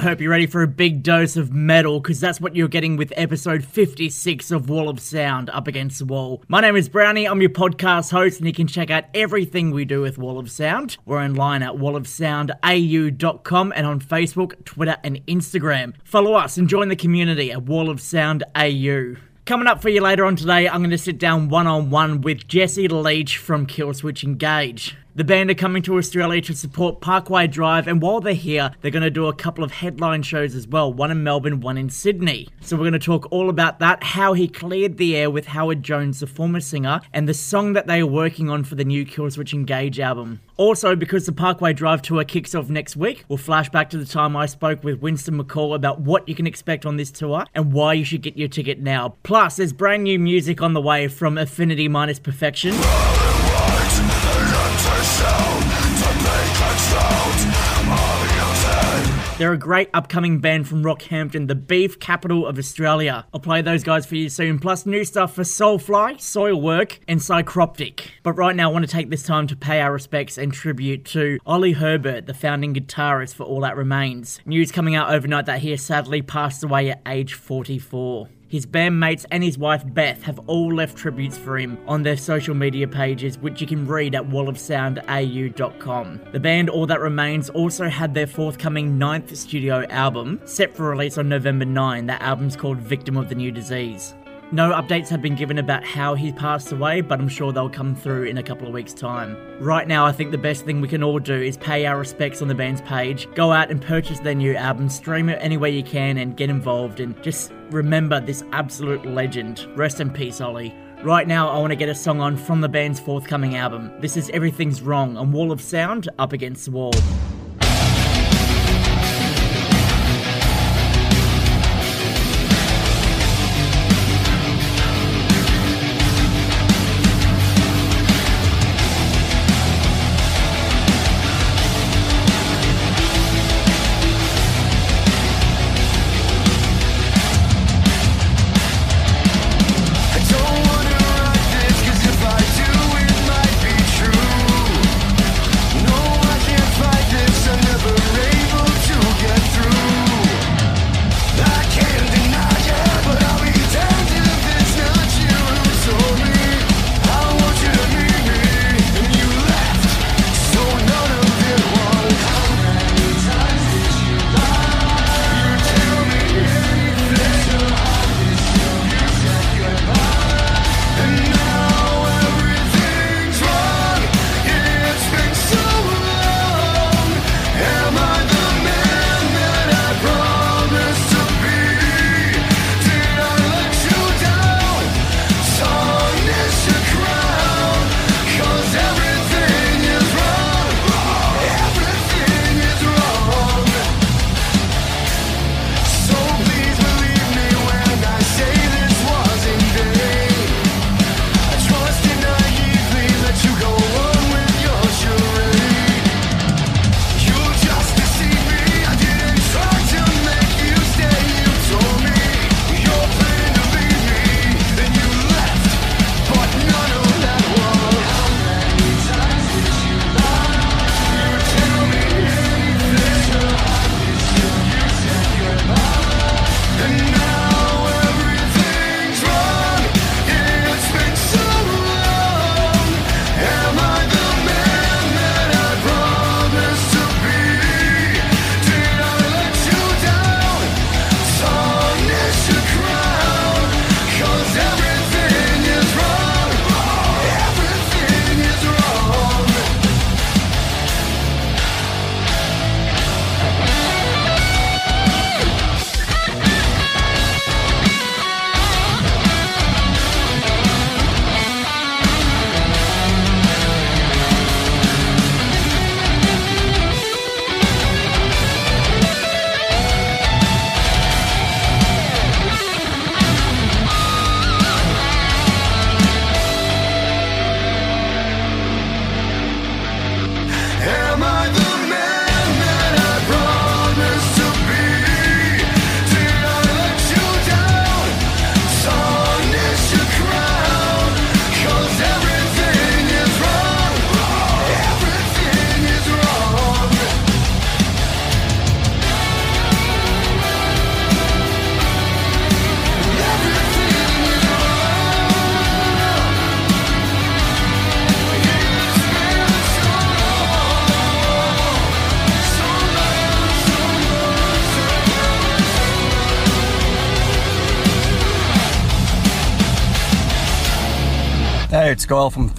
I hope you're ready for a big dose of metal, because that's what you're getting with episode 56 of Wall of Sound Up Against the Wall. My name is Browny, I'm your podcast host, and you can check out everything we do with Wall of Sound. We're online at wallofsoundau.com and on Facebook, Twitter, and Instagram. Follow us and join the community at Wall of Sound AU. Coming up for you later on today, I'm going to sit down one on one with Jesse Leach from Killswitch Engage. The band are coming to Australia to support Parkway Drive, and while they're here, they're going to do a couple of headline shows as well one in Melbourne, one in Sydney. So, we're going to talk all about that, how he cleared the air with Howard Jones, the former singer, and the song that they are working on for the new Killswitch Engage album. Also, because the Parkway Drive tour kicks off next week, we'll flash back to the time I spoke with Winston McCall about what you can expect on this tour and why you should get your ticket now. Plus, there's brand new music on the way from Affinity Minus Perfection. They're a great upcoming band from Rockhampton, the beef capital of Australia. I'll play those guys for you soon, plus new stuff for Soulfly, Soilwork, and Psycroptic. But right now, I want to take this time to pay our respects and tribute to Oli Herbert, the founding guitarist for All That Remains. News coming out overnight that he has sadly passed away at age 44. His bandmates and his wife Beth have all left tributes for him on their social media pages, which you can read at wallofsoundau.com. The band All That Remains also had their forthcoming ninth studio album, set for release on November 9. That album's called Victim of the New Disease. No updates have been given about how he passed away, but I'm sure they'll come through in a couple of weeks' time. Right now, I think the best thing we can all do is pay our respects on the band's page, go out and purchase their new album, stream it any way you can, and get involved, and just remember this absolute legend. Rest in peace, Oli. Right now, I want to get a song on from the band's forthcoming album. This is Everything's Wrong on Wall of Sound, Up Against the Wall.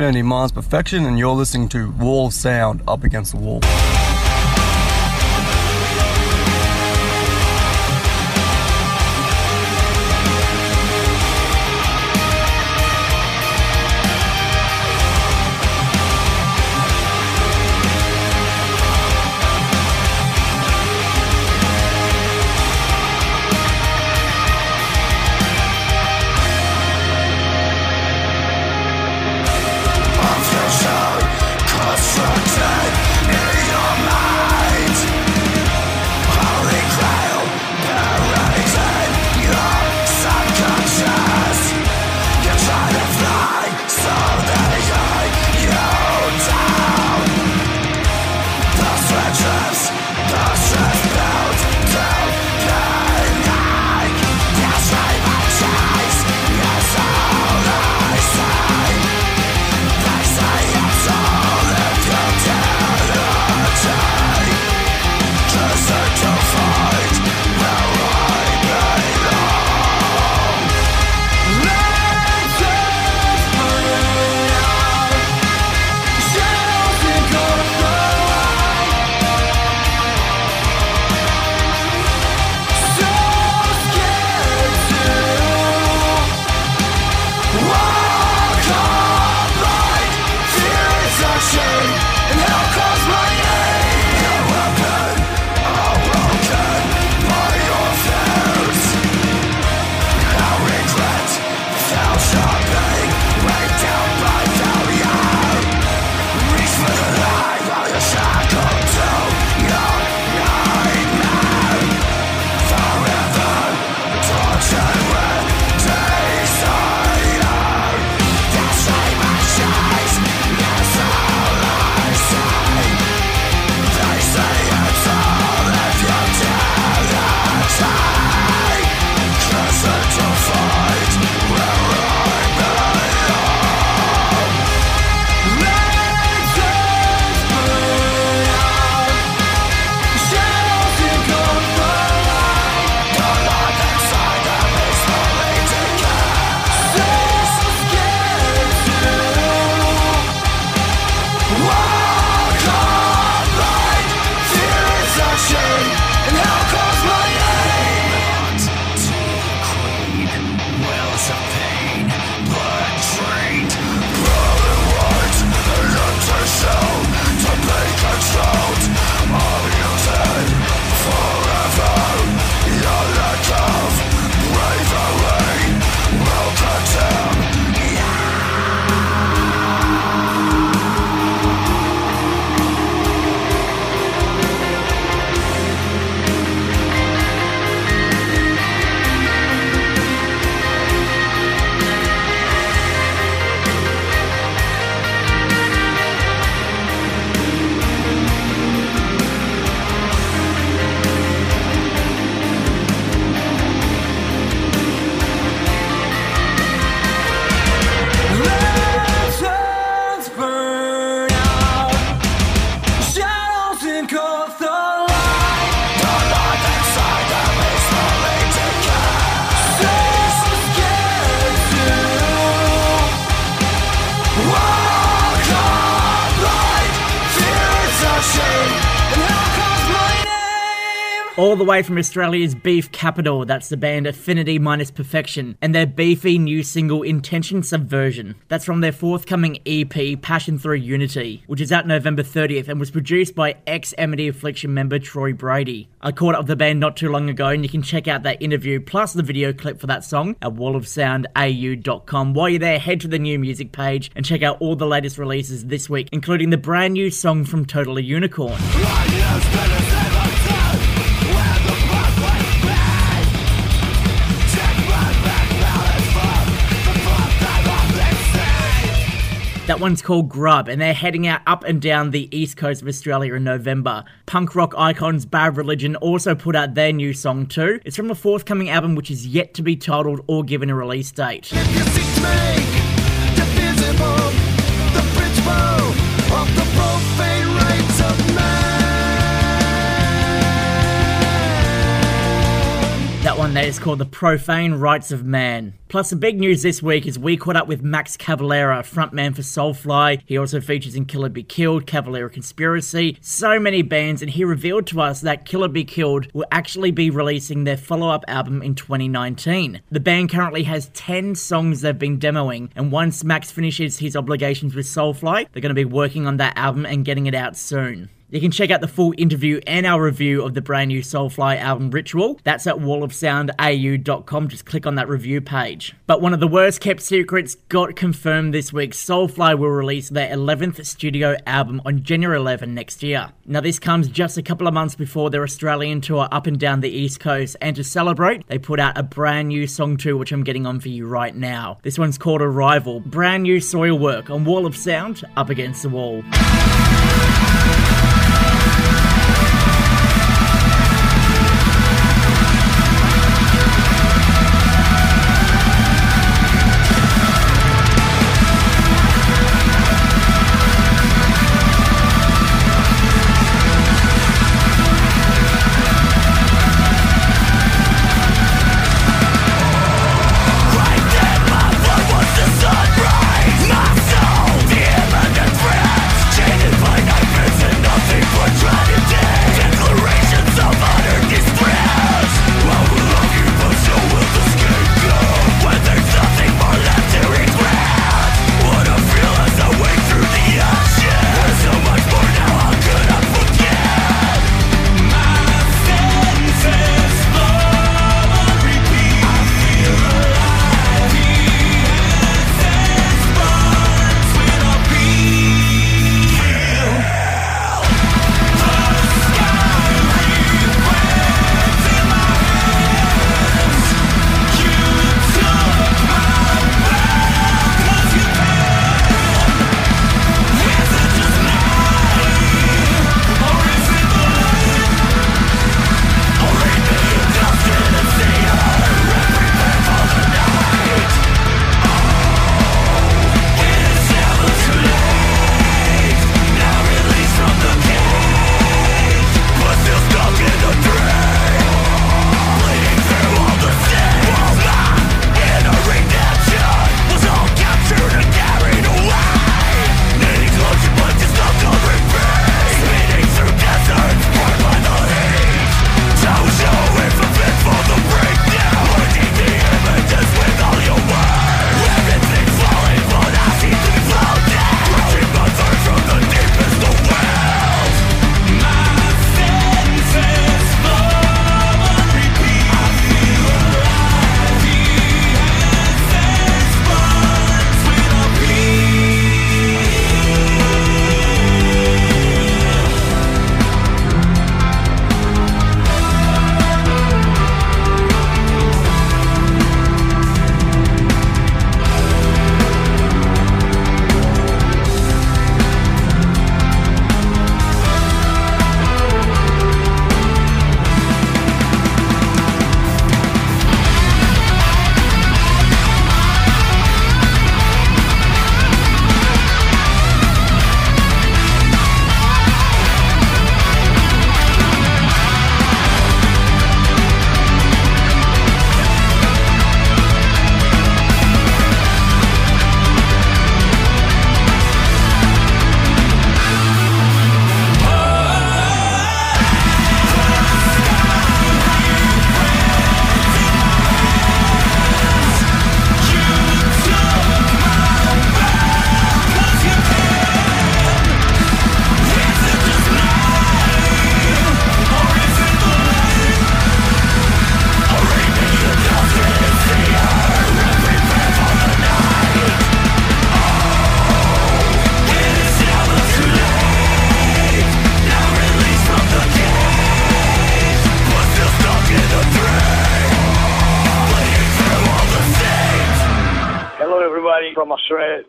Affinity Minus Perfection, and you're listening to Wall Sound Up Against the Wall. The way from Australia's beef capital, that's the band Affinity Minus Perfection, and their beefy new single Intention Subversion. That's from their forthcoming EP Passion Through Unity, which is out November 30th and was produced by ex Amity Affliction member Troy Brady. I caught up with the band not too long ago, and you can check out that interview plus the video clip for that song at wallofsoundau.com. While you're there, head to the new music page and check out all the latest releases this week, including the brand new song from Totally Unicorn. That one's called Grub, and they're heading out up and down the east coast of Australia in November. Punk rock icons Bad Religion also put out their new song too. It's from a forthcoming album which is yet to be titled or given a release date. That one there is called The Profane Rights of Man. Plus, the big news this week is we caught up with Max Cavalera, frontman for Soulfly. He also features in Killer Be Killed, Cavalera Conspiracy, so many bands, and he revealed to us that Killer Be Killed will actually be releasing their follow up album in 2019. The band currently has 10 songs they've been demoing, and once Max finishes his obligations with Soulfly, they're going to be working on that album and getting it out soon. You can check out the full interview and our review of the brand new Soulfly album Ritual. That's at wallofsoundau.com. Just click on that review page. But one of the worst kept secrets got confirmed this week. Soulfly will release their 11th studio album on January 11 next year. Now, this comes just a couple of months before their Australian tour up and down the East Coast. And to celebrate, they put out a brand new song too, which I'm getting on for you right now. This one's called Arrival. Brand new Soilwork on Wall of Sound, up against the wall.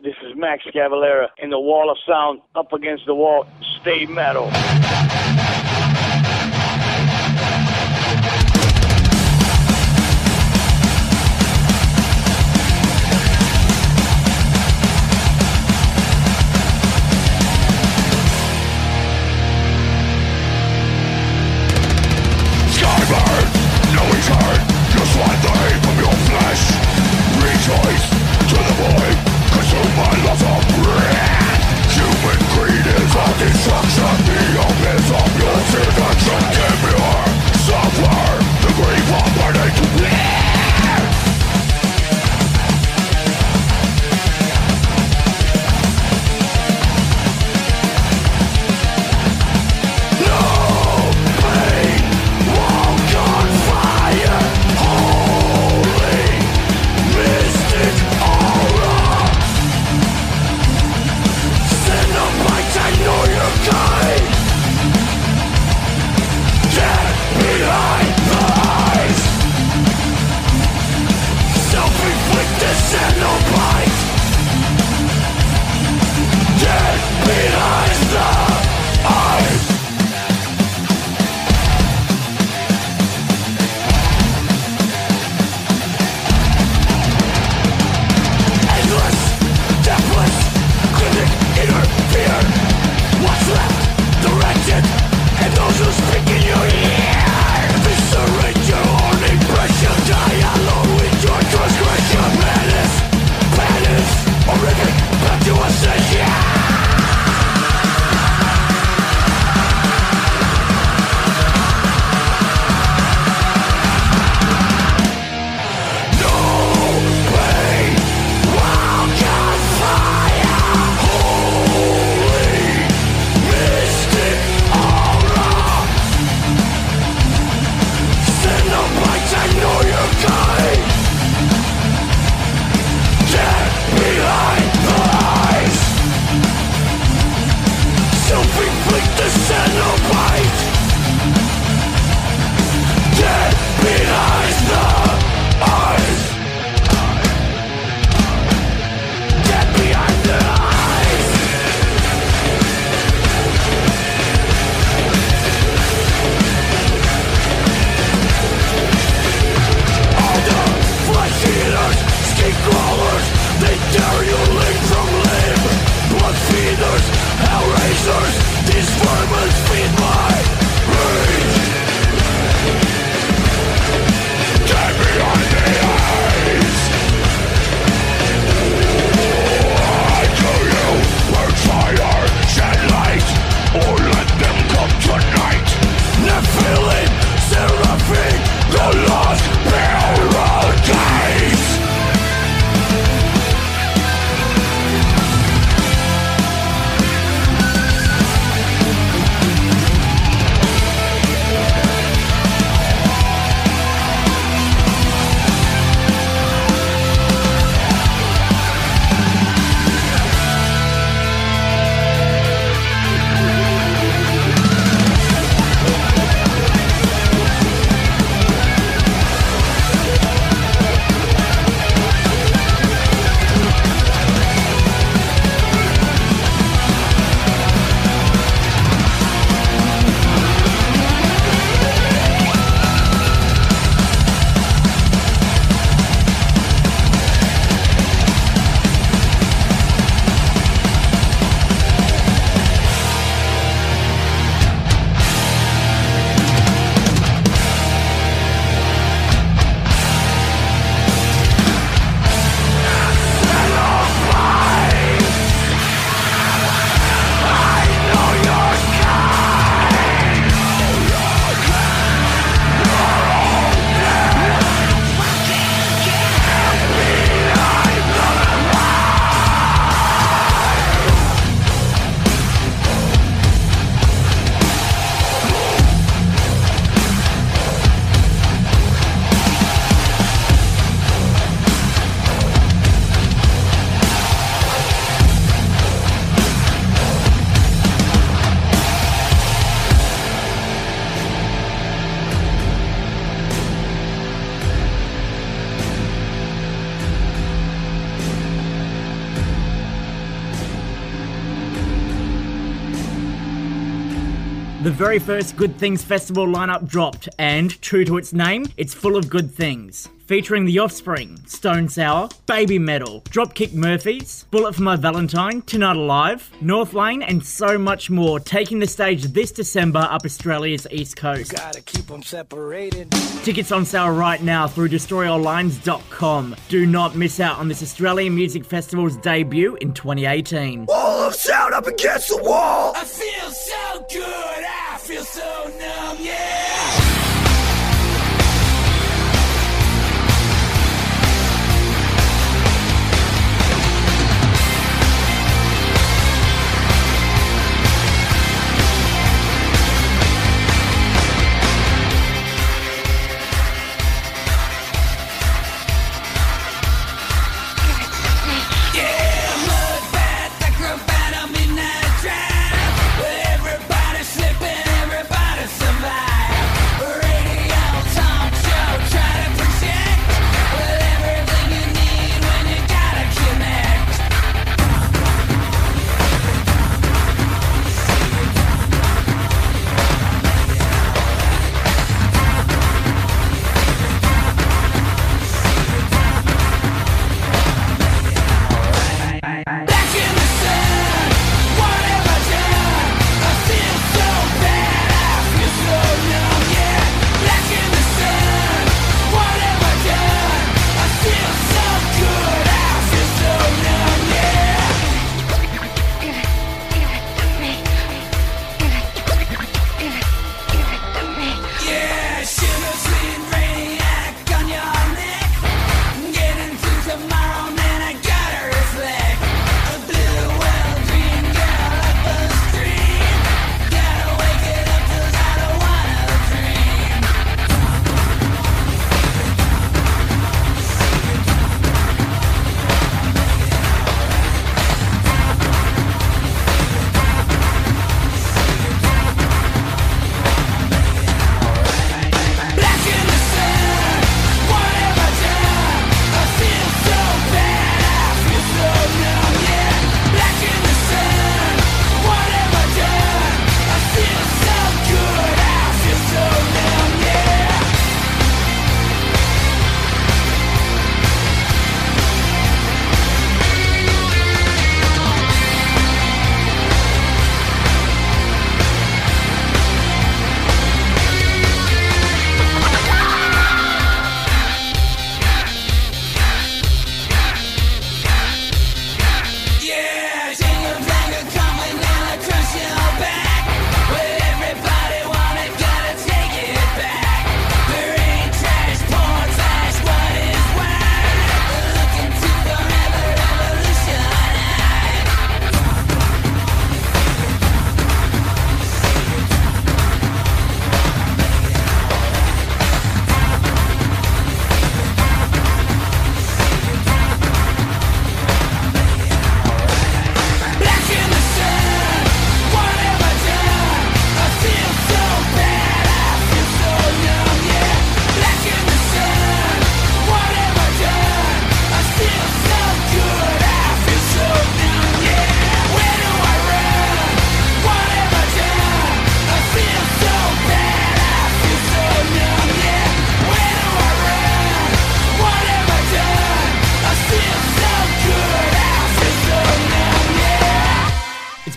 This is Max Cavalera in the Wall of Sound, up against the wall. Stay metal. very first Good Things Festival lineup dropped, and true to its name, it's full of good things featuring The Offspring, Stone Sour, Baby Metal, Dropkick Murphys, Bullet for My Valentine, Tonight Alive, North Lane, and so much more, taking the stage this December up Australia's east coast. Gotta keep them separated. Tickets on sale right now through destroyalllines.com. Do not miss out on this Australian Music Festival's debut in 2018. Wall of sound up against the wall. I feel so good, I feel so numb, yeah. Yeah,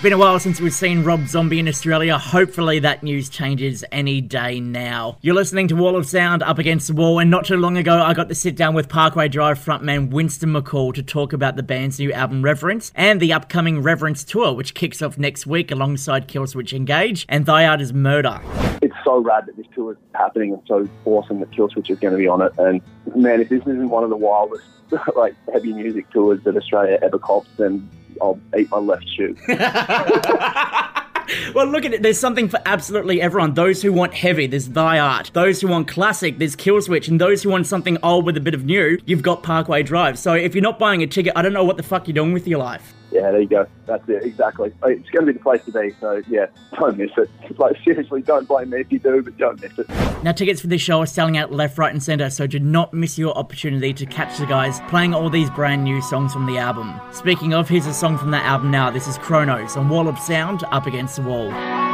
been a while since we've seen Rob Zombie in Australia. Hopefully that news changes any day now. You're listening to Wall of Sound up against the wall, and not too long ago I got to sit down with Parkway Drive frontman Winston McCall to talk about the band's new album Reverence and the upcoming Reverence tour, which kicks off next week alongside Killswitch Engage and Thy Art is Murder. it's so rad that this tour is happening and so awesome that Killswitch is going to be on it. And man, if this isn't one of the wildest like heavy music tours that Australia ever cops, then I'll eat my left shoe. Well, look at it. There's something for absolutely everyone. Those who want heavy, there's Thy Art. Those who want classic, there's Killswitch. And those who want something old with a bit of new, you've got Parkway Drive. So if you're not buying a ticket, I don't know what the fuck you're doing with your life. Yeah, there you go. That's it, exactly. Uh, it's going to be the place to be. So yeah, don't miss it. Like seriously, don't blame me if you do, but don't miss it. Now, tickets for this show are selling out left, right, and centre, so do not miss your opportunity to catch the guys playing all these brand new songs from the album. Speaking of, here's a song from that album now. This is Chronos on Wall of Sound Up Against the Wall.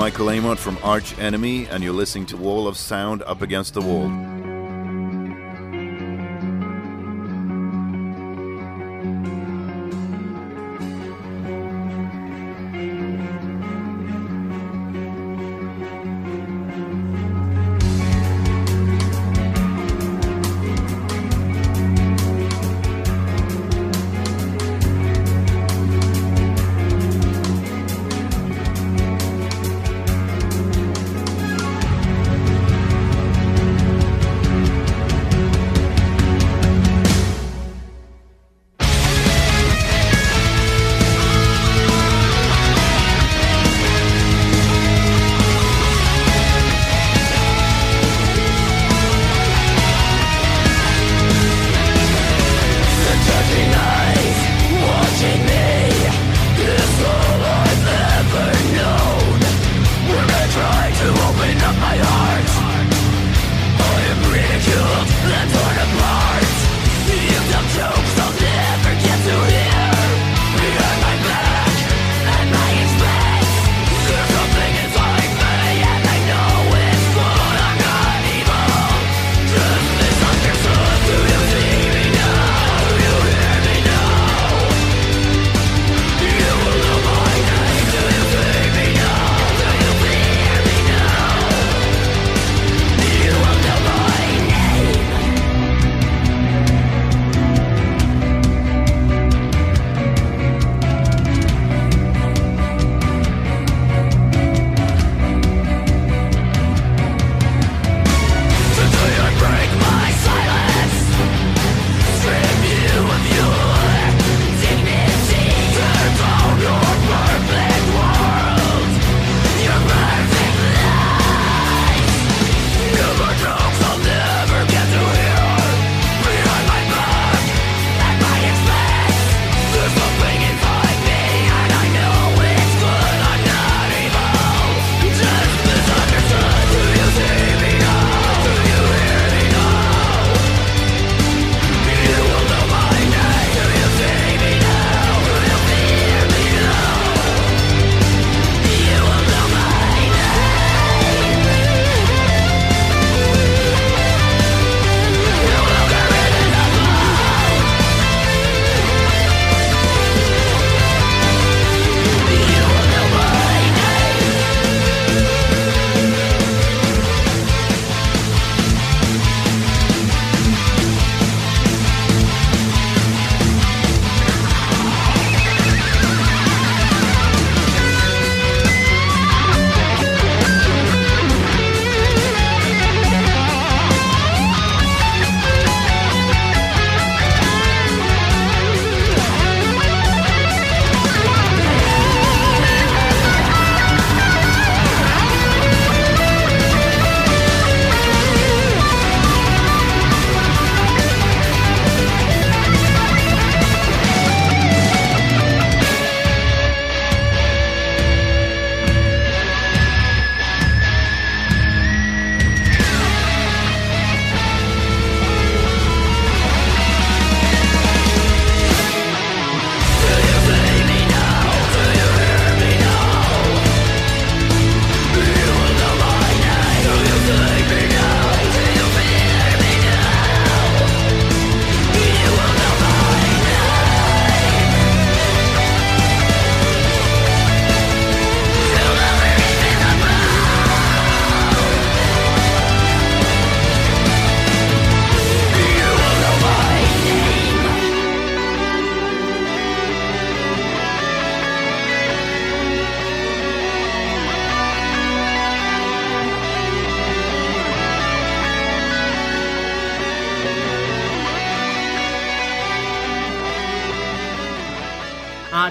Michael Amott from Arch Enemy, and you're listening to Wall of Sound Up Against the Wall.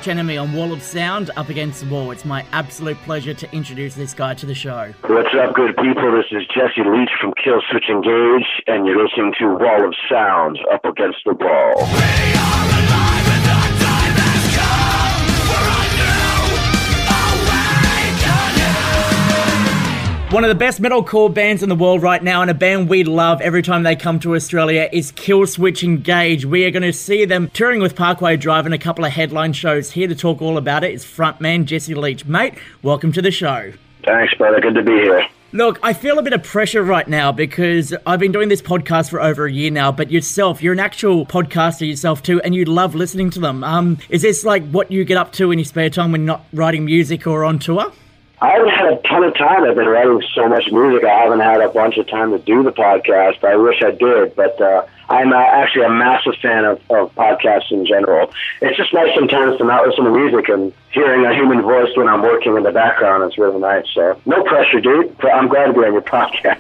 Enemy on Wall of Sound up against the wall. It's my absolute pleasure to introduce this guy to the show. What's up, good people? This is Jesse Leach from Killswitch Engage, and you're listening to Wall of Sound up against the wall. One of the best metalcore bands in the world right now, and a band we love every time they come to Australia, is Killswitch Engage. We are going to see them touring with Parkway Drive and a couple of headline shows. Here to talk all about it is frontman Jesse Leach. Mate, welcome to the show. Thanks, brother. Good to be here. Look, I feel a bit of pressure right now because I've been doing this podcast for over a year now, but yourself, you're an actual podcaster yourself too, and you love listening to them. Um, is this like what you get up to in your spare time when not writing music or on tour? I haven't had a ton of time. I've been writing so much music. I haven't had a bunch of time to do the podcast. I wish I did, but uh, I'm uh, actually a massive fan of, of podcasts in general. It's just nice sometimes to not listen to music and hearing a human voice when I'm working in the background is really nice. So no pressure, dude. But I'm glad to be on your podcast.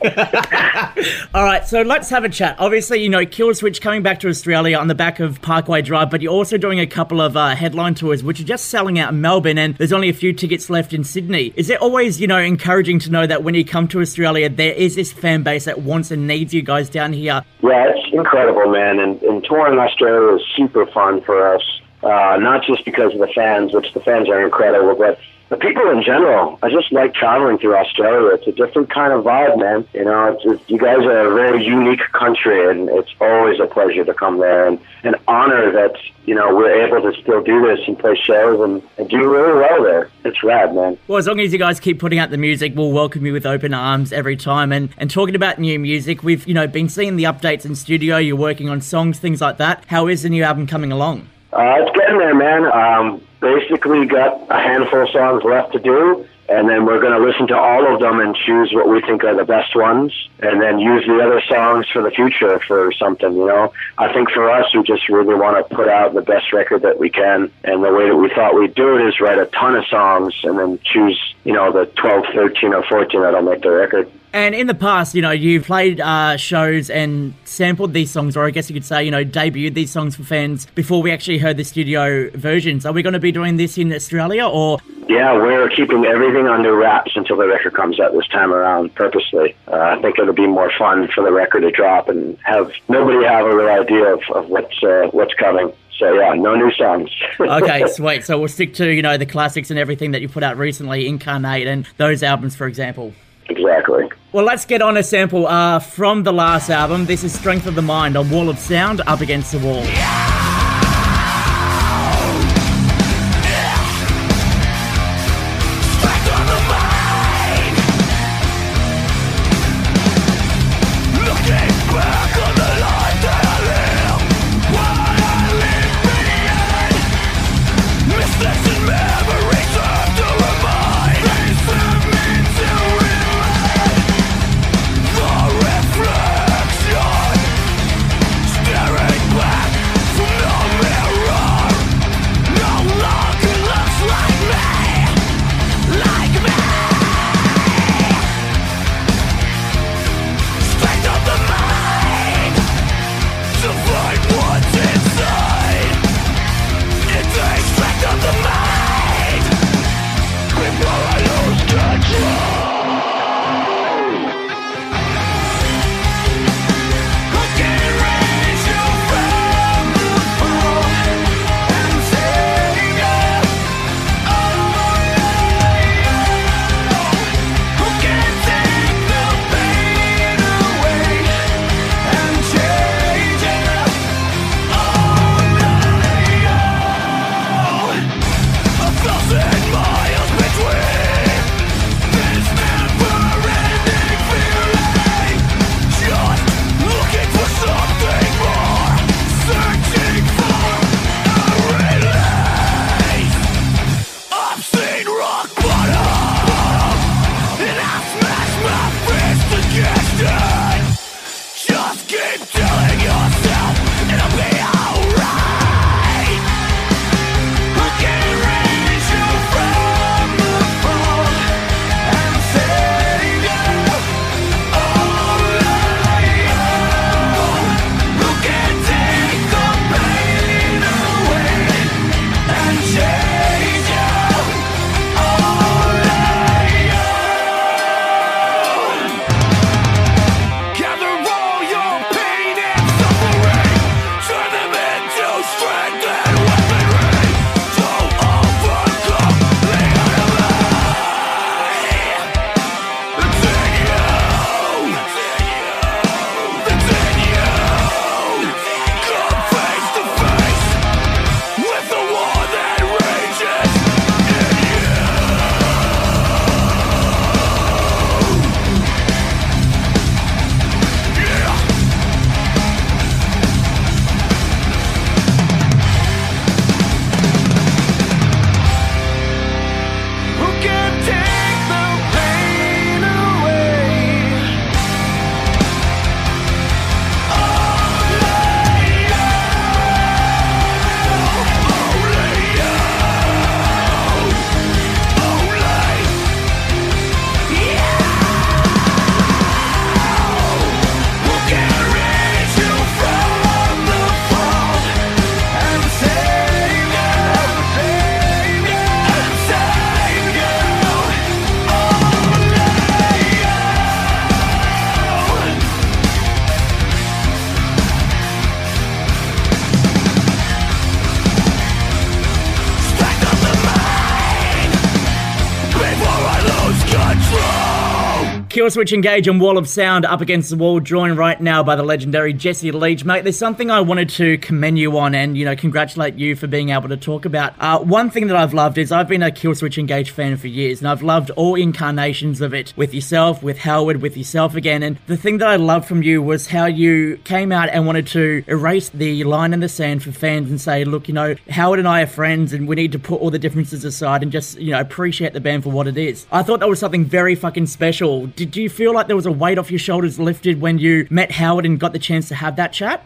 All right, so let's have a chat. Obviously, you know, Kill Killswitch coming back to Australia on the back of Parkway Drive, but you're also doing a couple of uh, headline tours, which are just selling out in Melbourne, and there's only a few tickets left in Sydney. Is it always, you know, encouraging to know that when you come to Australia, there is this fan base that wants and needs you guys down here? yeah, it's incredible, man. And, and touring Australia is super fun for us. Uh, not just because of the fans, which the fans are incredible, but the people in general. I just like traveling through Australia. It's a different kind of vibe, man. You know, it's, you guys are a very unique country, and it's always a pleasure to come there and an honor that you know we're able to still do this and play shows and, and do really well there. It's rad, man. Well, as long as you guys keep putting out the music, we'll welcome you with open arms every time. And and talking about new music, we've you know been seeing the updates in studio. You're working on songs, things like that. How is the new album coming along? Uh, it's getting there, man. Um, basically, got a handful of songs left to do, and then we're going to listen to all of them and choose what we think are the best ones, and then use the other songs for the future for something. You know, I think for us, we just really want to put out the best record that we can, and the way that we thought we'd do it is write a ton of songs and then choose, you know, the 12, 13, or 14 that'll make the record. And in the past, you know, you've played uh, shows and sampled these songs, or I guess you could say, you know, debuted these songs for fans before we actually heard the studio versions. Are we going to be doing this in Australia, or Yeah, we're keeping everything under wraps until the record comes out this time around, purposely. Uh, I think it'll be more fun for the record to drop and have nobody have a real idea of, of what's uh, what's coming. So yeah, no new songs. okay, sweet. So we'll stick to you know the classics and everything that you put out recently, Incarnate and those albums, for example. Exactly. Well, let's get on a sample uh, from the last album. This is Strength of the Mind on Wall of Sound, Up Against the Wall. Looking Killswitch Engage and Wall of Sound up against the wall, joined right now by the legendary Jesse Leach. Mate, there's something I wanted to commend you on and, you know, congratulate you for being able to talk about. Uh, one thing that I've loved is I've been a Killswitch Engage fan for years, and I've loved all incarnations of it with yourself, with Howard, with yourself again. And the thing that I loved from you was how you came out and wanted to erase the line in the sand for fans and say, look, you know, Howard and I are friends and we need to put all the differences aside and just, you know, appreciate the band for what it is. I thought that was something very fucking special. Did you feel like there was a weight off your shoulders lifted when you met Howard and got the chance to have that chat?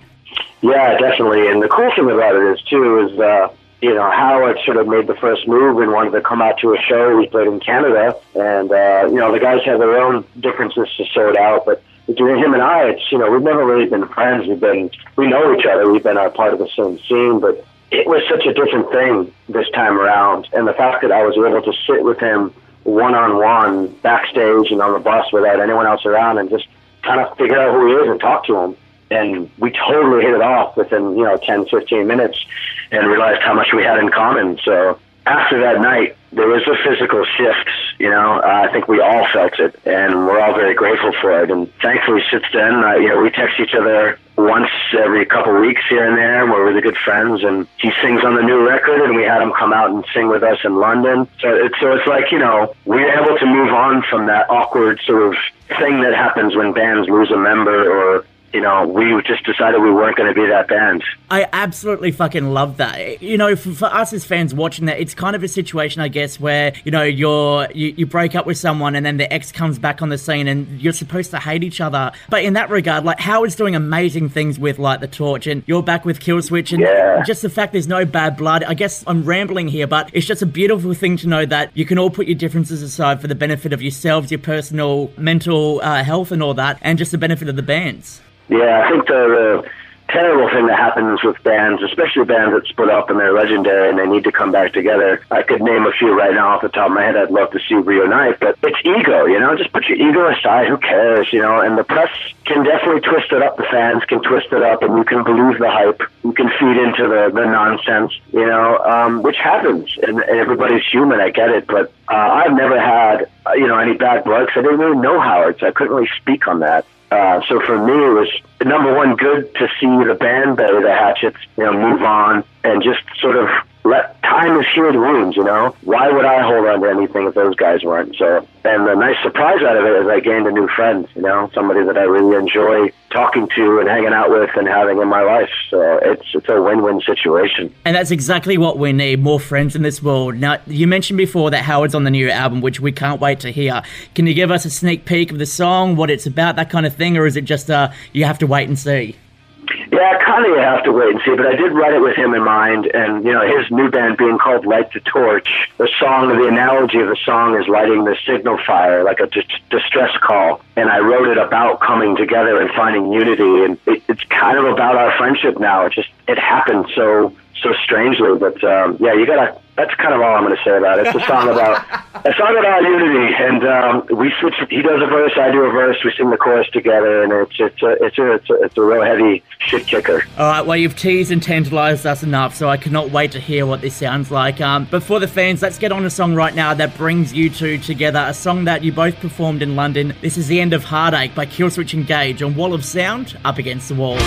Yeah, definitely. And the cool thing about it is too is uh, you know Howard sort of made the first move and wanted to come out to a show we played in Canada, and uh, you know the guys had their own differences to sort out, but. Between him and I, it's you know we've never really been friends. We've been we know each other. We've been a part of the same scene, but it was such a different thing this time around. And the fact that I was able to sit with him one on one backstage and on the bus without anyone else around and just kind of figure out who he is and talk to him. And we totally hit it off within, you know, 10, 15 minutes and realized how much we had in common. So after that night, there was a physical shift, you know, uh, I think we all felt it and we're all very grateful for it. And thankfully since then, uh, you know, we text each other once every couple weeks here and there. We're really good friends and he sings on the new record and we had him come out and sing with us in London. So it's, so it's like, you know, we're able to move on from that awkward sort of thing that happens when bands lose a member or you know, we just decided we weren't going to be that band. I absolutely fucking love that. You know, for, for, us as fans watching that, it's kind of a situation, I guess, where you know you're you, you break up with someone and then the ex comes back on the scene and you're supposed to hate each other. But in that regard, like Howard's doing amazing things with like the Torch, and you're back with Killswitch, and Yeah. just the fact there's no bad blood. I guess I'm rambling here, but it's just a beautiful thing to know that you can all put your differences aside for the benefit of yourselves, your personal mental uh, health, and all that, and just the benefit of the bands. Yeah, I think the, the terrible thing that happens with bands, especially bands that split up and they're legendary and they need to come back together. I could name a few right now off the top of my head I'd love to see reunite, but it's ego, you know, just put your ego aside, who cares, you know, and the press can definitely twist it up, the fans can twist it up, and you can believe the hype, you can feed into the, the nonsense, you know, um, which happens, and, and everybody's human, I get it, but uh, I've never had, uh, you know, any bad blood 'cause I didn't really know Howard, so I couldn't really speak on that. Uh, so for me, it was number one good to see the band bury the hatchets, you know, move on and just sort of let time is heal the wounds. You know, why would I hold on to anything if those guys weren't? So, and the nice surprise out of it is I gained a new friend. You know, somebody that I really enjoy talking to and hanging out with and having in my life. So it's it's a win-win situation. And that's exactly what we need more friends in this world. Now, you mentioned before that Howard's on the new album, which we can't wait to hear. Can you give us a sneak peek of the song, what it's about, that kind of thing, or is it just uh, you have to wait and see? Yeah, kind of you have to wait and see, but I did write it with him in mind, and you know his new band being called Light the Torch. The song, the analogy of the song is lighting the signal fire, like a distress call. And I wrote it about coming together and finding unity, and it, it's kind of about our friendship now. It just it happened so so strangely, but um, yeah, you gotta. That's kind of all I'm to say about it. It's a song about a song about unity, and um, we switch. He does a verse, I do a verse. We sing the chorus together, and it's it's a it's a it's a, it's a real heavy shit kicker. All right, well, you've teased and tantalized us enough, so I cannot wait to hear what this sounds like. Um, but for the fans, let's get on a song right now that brings you two together. A song that you both performed in London. This is The End of Heartache by Killswitch Engage on Wall of Sound, Up Against the Wall.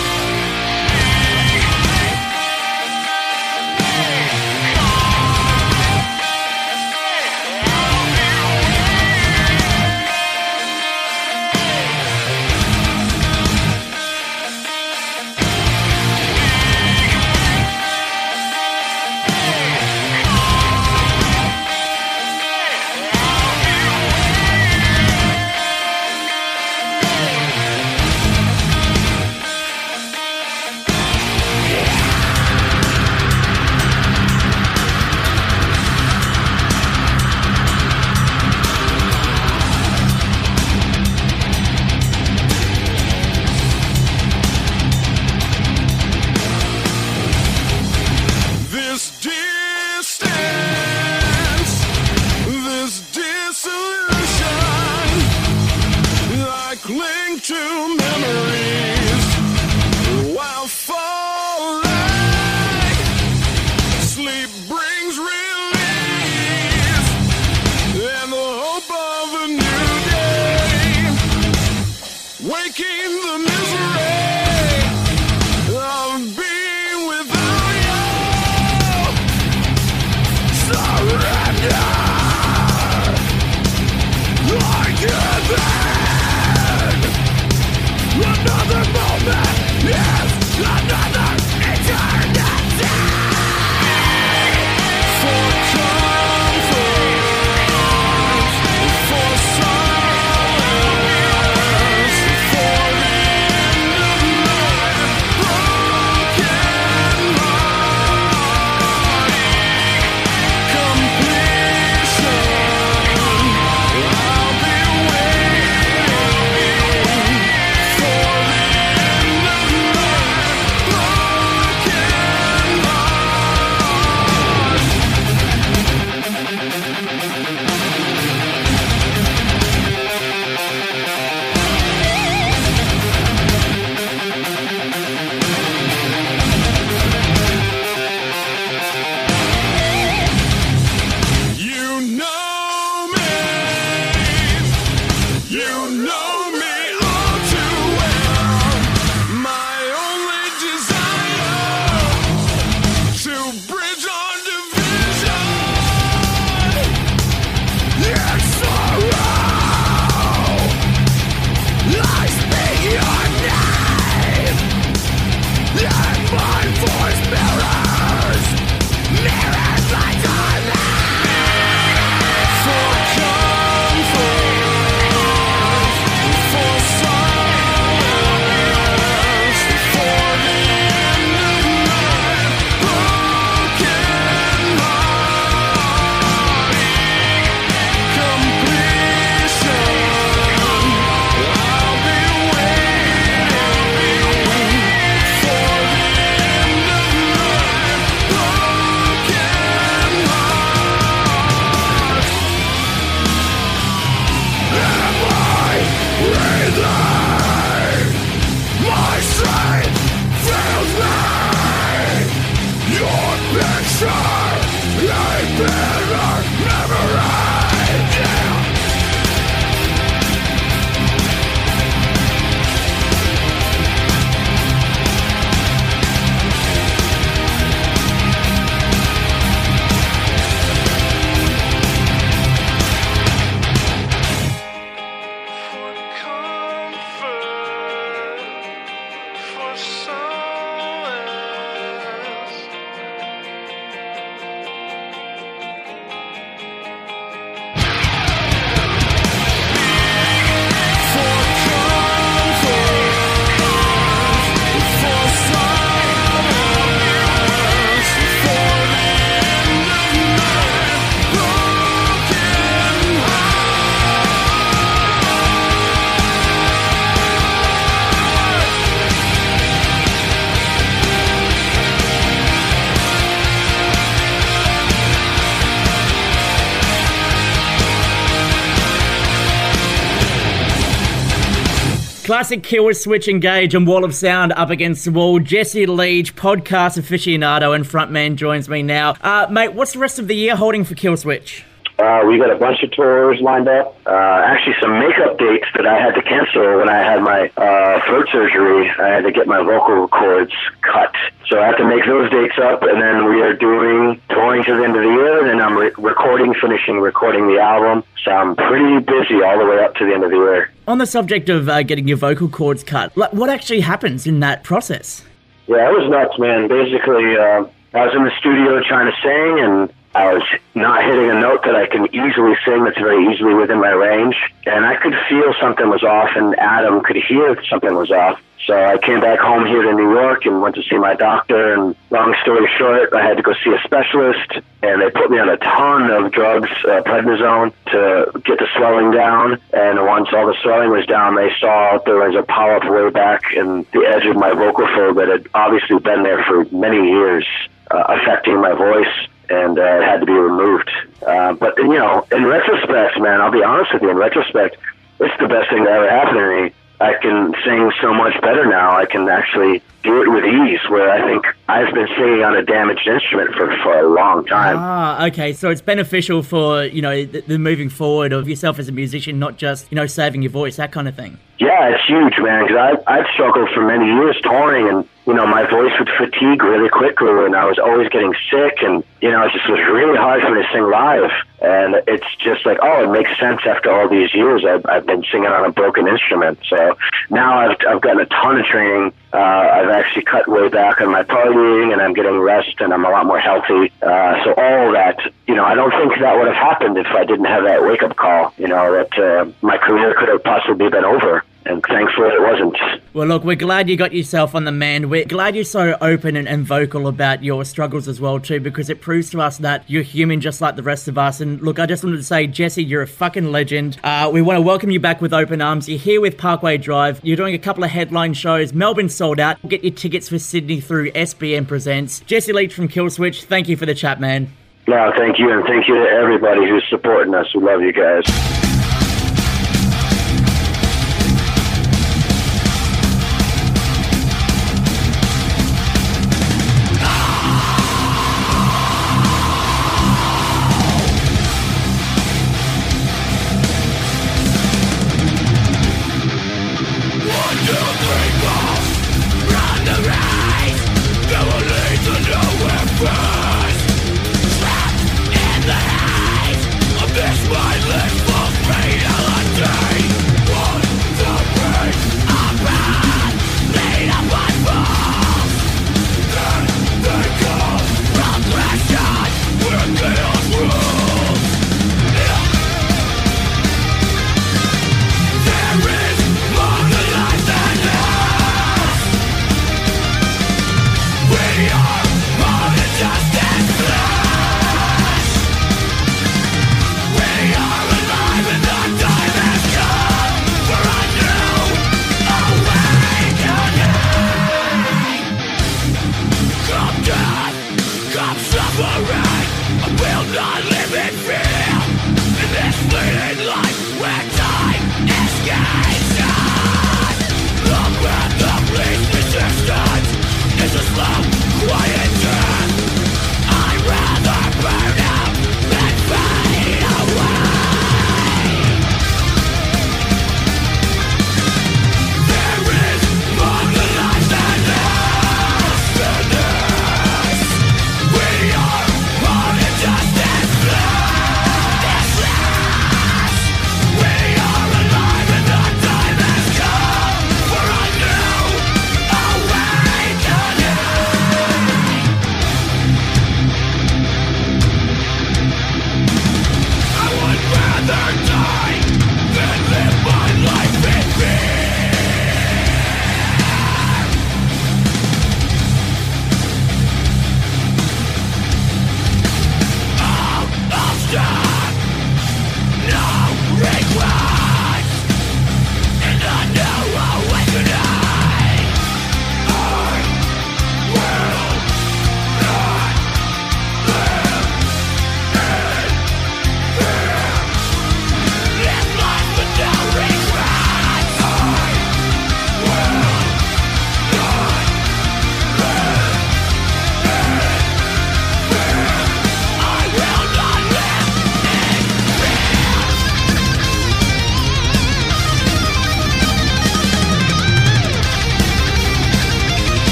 Classic Killswitch Engage and Wall of Sound up against the wall. Jesse Leach, podcast aficionado and frontman, joins me now. Uh, mate, what's the rest of the year holding for Killswitch? Uh, we got a bunch of tours lined up. Uh, actually, some makeup dates that I had to cancel when I had my uh, throat surgery. I had to get my vocal cords cut. So I have to make those dates up, and then we are doing touring to the end of the year, and then I'm re- recording, finishing recording the album. So I'm pretty busy all the way up to the end of the year. On the subject of uh, getting your vocal cords cut, like, what actually happens in that process? Yeah, it was nuts, man. Basically, uh, I was in the studio trying to sing, and I was not hitting a note that I can easily sing that's very easily within my range. And I could feel something was off, and Adam could hear something was off. So I came back home here to New York and went to see my doctor. And long story short, I had to go see a specialist, and they put me on a ton of drugs, uh, prednisone, to get the swelling down. And once all the swelling was down, they saw there was a polyp way back in the edge of my vocal fold that had obviously been there for many years, uh, affecting my voice and uh, it had to be removed. Uh, but you know, in retrospect, man, I'll be honest with you. In retrospect, it's the best thing that ever happened to me. I can sing so much better now. I can actually do it with ease. Where I think I've been singing on a damaged instrument for for a long time. Ah, okay. So it's beneficial for you know the, the moving forward of yourself as a musician, not just you know saving your voice, that kind of thing. Yeah, it's huge, man. Because I I've struggled for many years touring, and you know my voice would fatigue really quickly, and I was always getting sick, and you know it just was really hard for me to sing live. And it's just like, oh, it makes sense after all these years. I've, I've been singing on a broken instrument, so now I've I've gotten a ton of training. Uh, I've actually cut way back on my partying, and I'm getting rest, and I'm a lot more healthy. Uh, so all that, you know, I don't think that would have happened if I didn't have that wake up call. You know, that uh, my career could have possibly been over and thankfully it wasn't. Well, look, we're glad you got yourself on the man. We're glad you're so open and, and vocal about your struggles as well, too, because it proves to us that you're human just like the rest of us. And look, I just wanted to say, Jesse, you're a fucking legend. Uh, we want to welcome you back with open arms. You're here with Parkway Drive. You're doing a couple of headline shows. Melbourne sold out. Get your tickets for Sydney through SBM Presents. Jesse Leach from Killswitch, thank you for the chat, man. No, thank you, and thank you to everybody who's supporting us. We love you guys.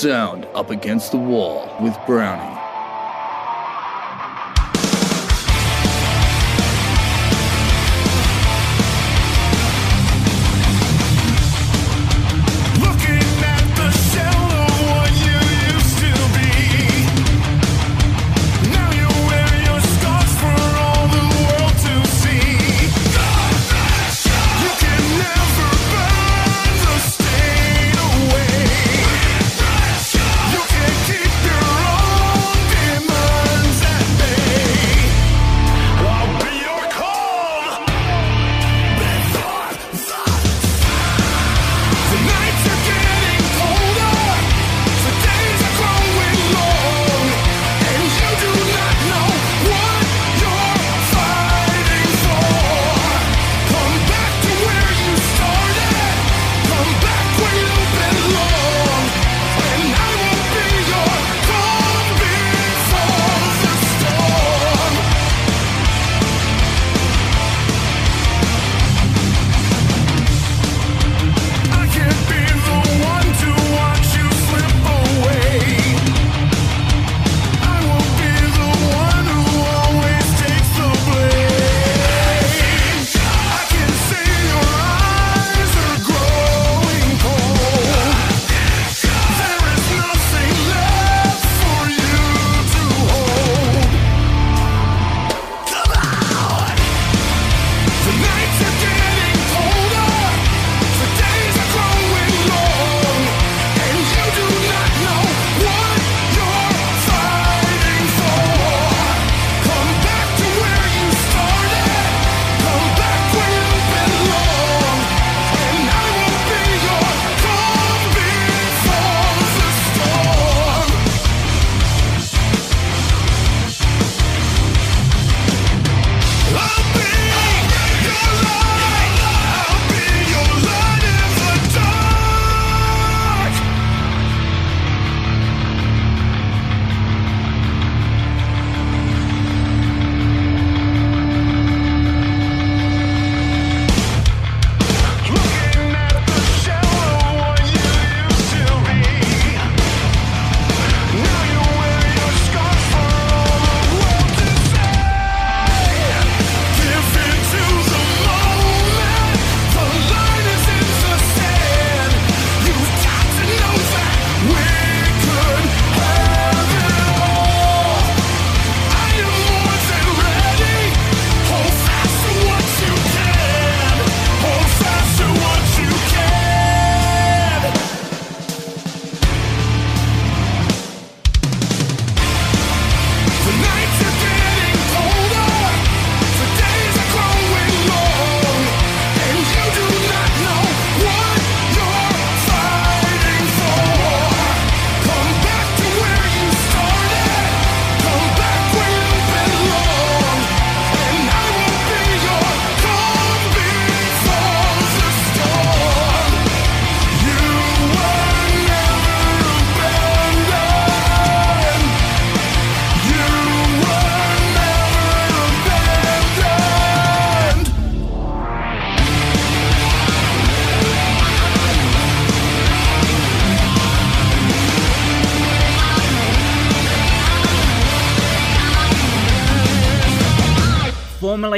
Sound up against the wall with Browny.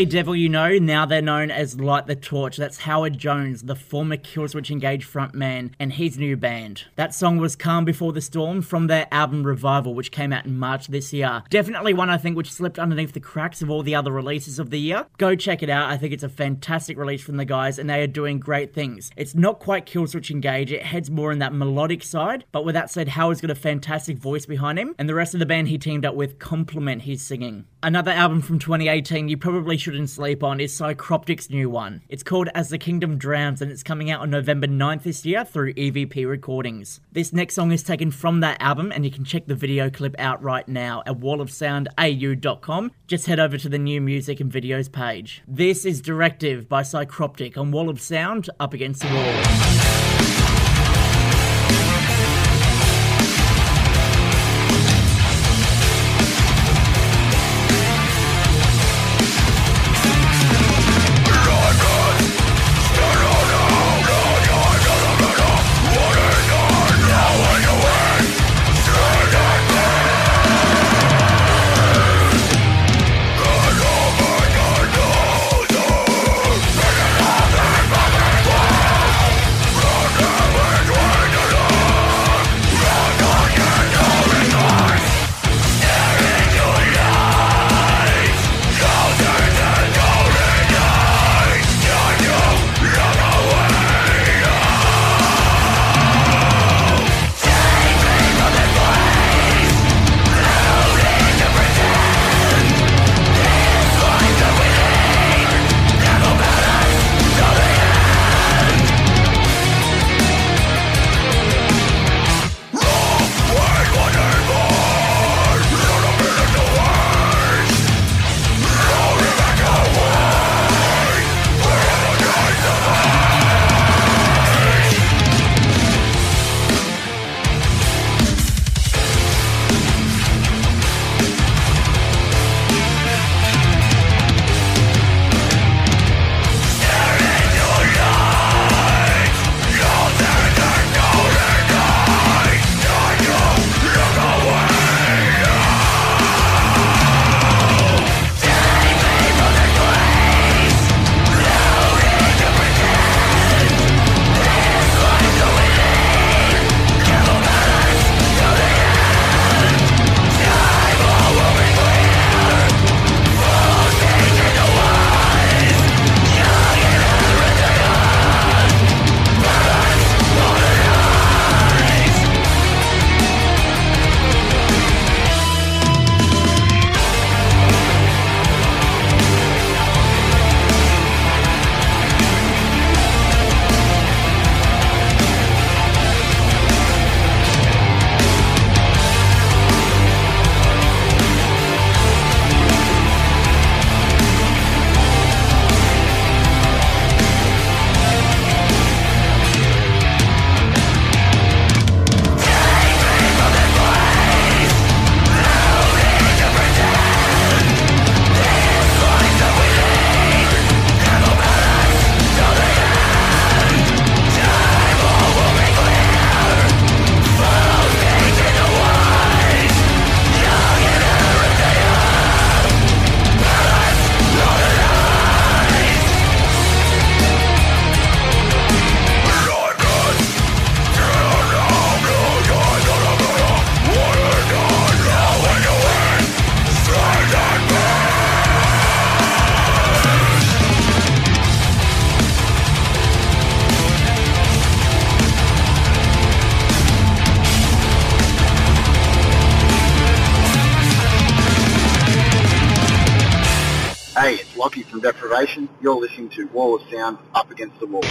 Devil You Know, now they're known as Light the Torch. That's Howard Jones, the former Killswitch Engage frontman, and his new band. That song was Calm Before the Storm from their album Revival, which came out in March this year. Definitely one I think which slipped underneath the cracks of all the other releases of the year. Go check it out. I think it's a fantastic release from the guys, and they are doing great things. It's not quite Killswitch Engage, it heads more in that melodic side, but with that said, Howard's got a fantastic voice behind him, and the rest of the band he teamed up with complement his singing. Another album from 2018 you probably shouldn't sleep on is Psycroptic's new one. It's called As the Kingdom Drowns and it's coming out on November 9th this year through EVP Recordings. This next song is taken from that album and you can check the video clip out right now at wallofsoundau.com. Just head over to the new music and videos page. This is Directive by Psychroptic on Wall of Sound up against the wall. To Wall of Sound Up Against the Wall.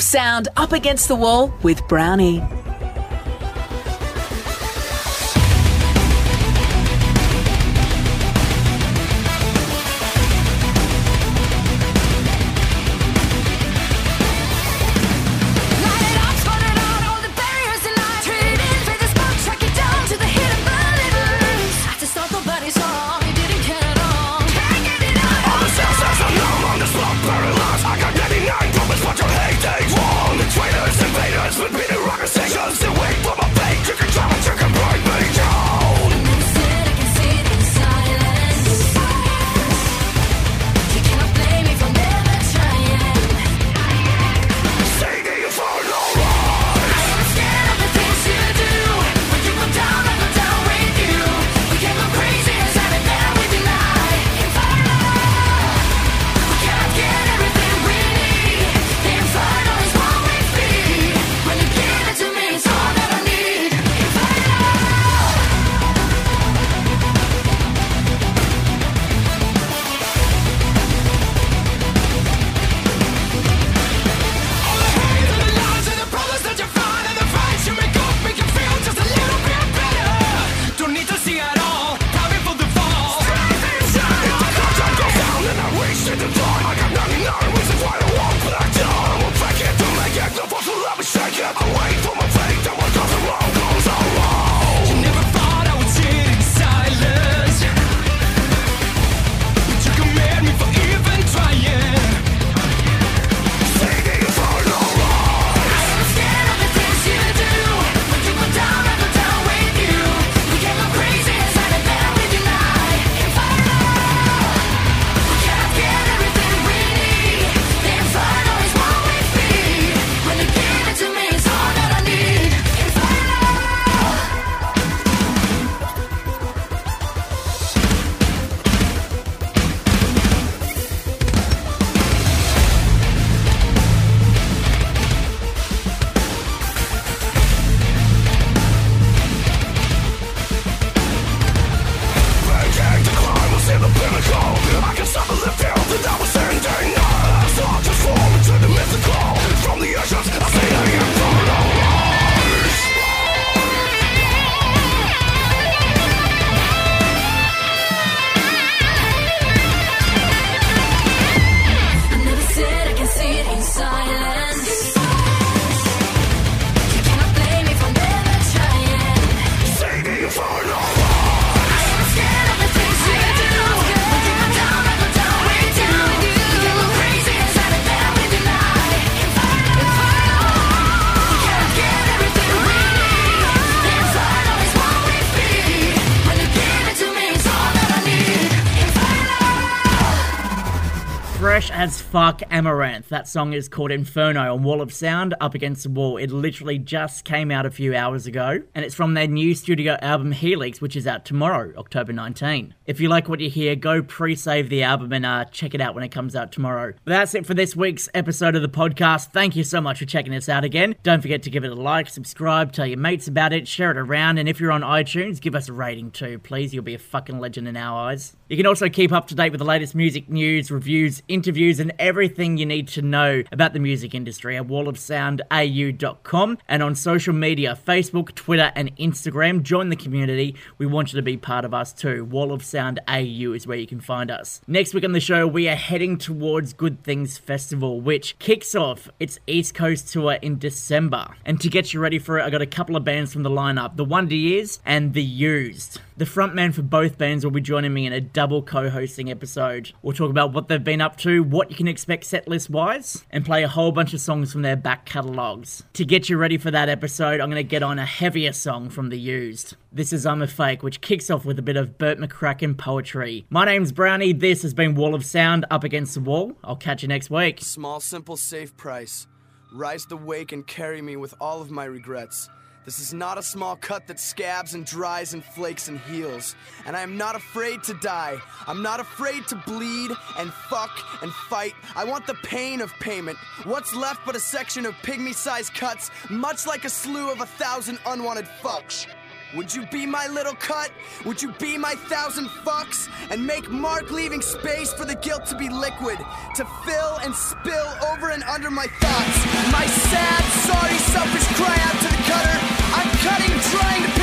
Of Sound up against the wall with Browny. Fuck Amaranthe. That song is called Inferno on Wall of Sound Up Against the Wall. It literally just came out a few hours ago, and it's from their new studio album Helix, which is out tomorrow, October 19. If you like what you hear, go pre save the album and uh, check it out when it comes out tomorrow. But that's it for this week's episode of the podcast. Thank you so much for checking us out again. Don't forget to give it a like, subscribe, tell your mates about it, share it around, and if you're on iTunes, give us a rating too, please. You'll be a fucking legend in our eyes. You can also keep up to date with the latest music news, reviews, interviews, and everything you need to know about the music industry at wallofsoundau.com and on social media Facebook, Twitter, and Instagram. Join the community. We want you to be part of us too. Wall of Sound AU is where you can find us. Next week on the show, we are heading towards Good Things Festival, which kicks off its East Coast tour in December. And to get you ready for it, I got a couple of bands from the lineup The Wonder Years and The Used. The frontman for both bands will be joining me in a double co hosting episode. We'll talk about what they've been up to, what you can expect setlist wise, and play a whole bunch of songs from their back catalogues. To get you ready for that episode, I'm going to get on a heavier song from The Used. This is I'm a Fake, which kicks off with a bit of Bert McCracken poetry. My name's Browny, this has been Wall of Sound Up Against the Wall. I'll catch you next week. Small, simple, safe price. Rise the wake and carry me with all of my regrets. This is not a small cut that scabs and dries and flakes and heals. And I am not afraid to die. I'm not afraid to bleed and fuck and fight. I want the pain of payment. What's left but a section of pygmy sized cuts, much like a slew of a thousand unwanted fucks. Would you be my little cut? Would you be my thousand fucks? And make Mark leaving space for the guilt to be liquid, to fill and spill over and under my thoughts. My sad, sorry, selfish cry out to the cutter. I'm cutting, trying to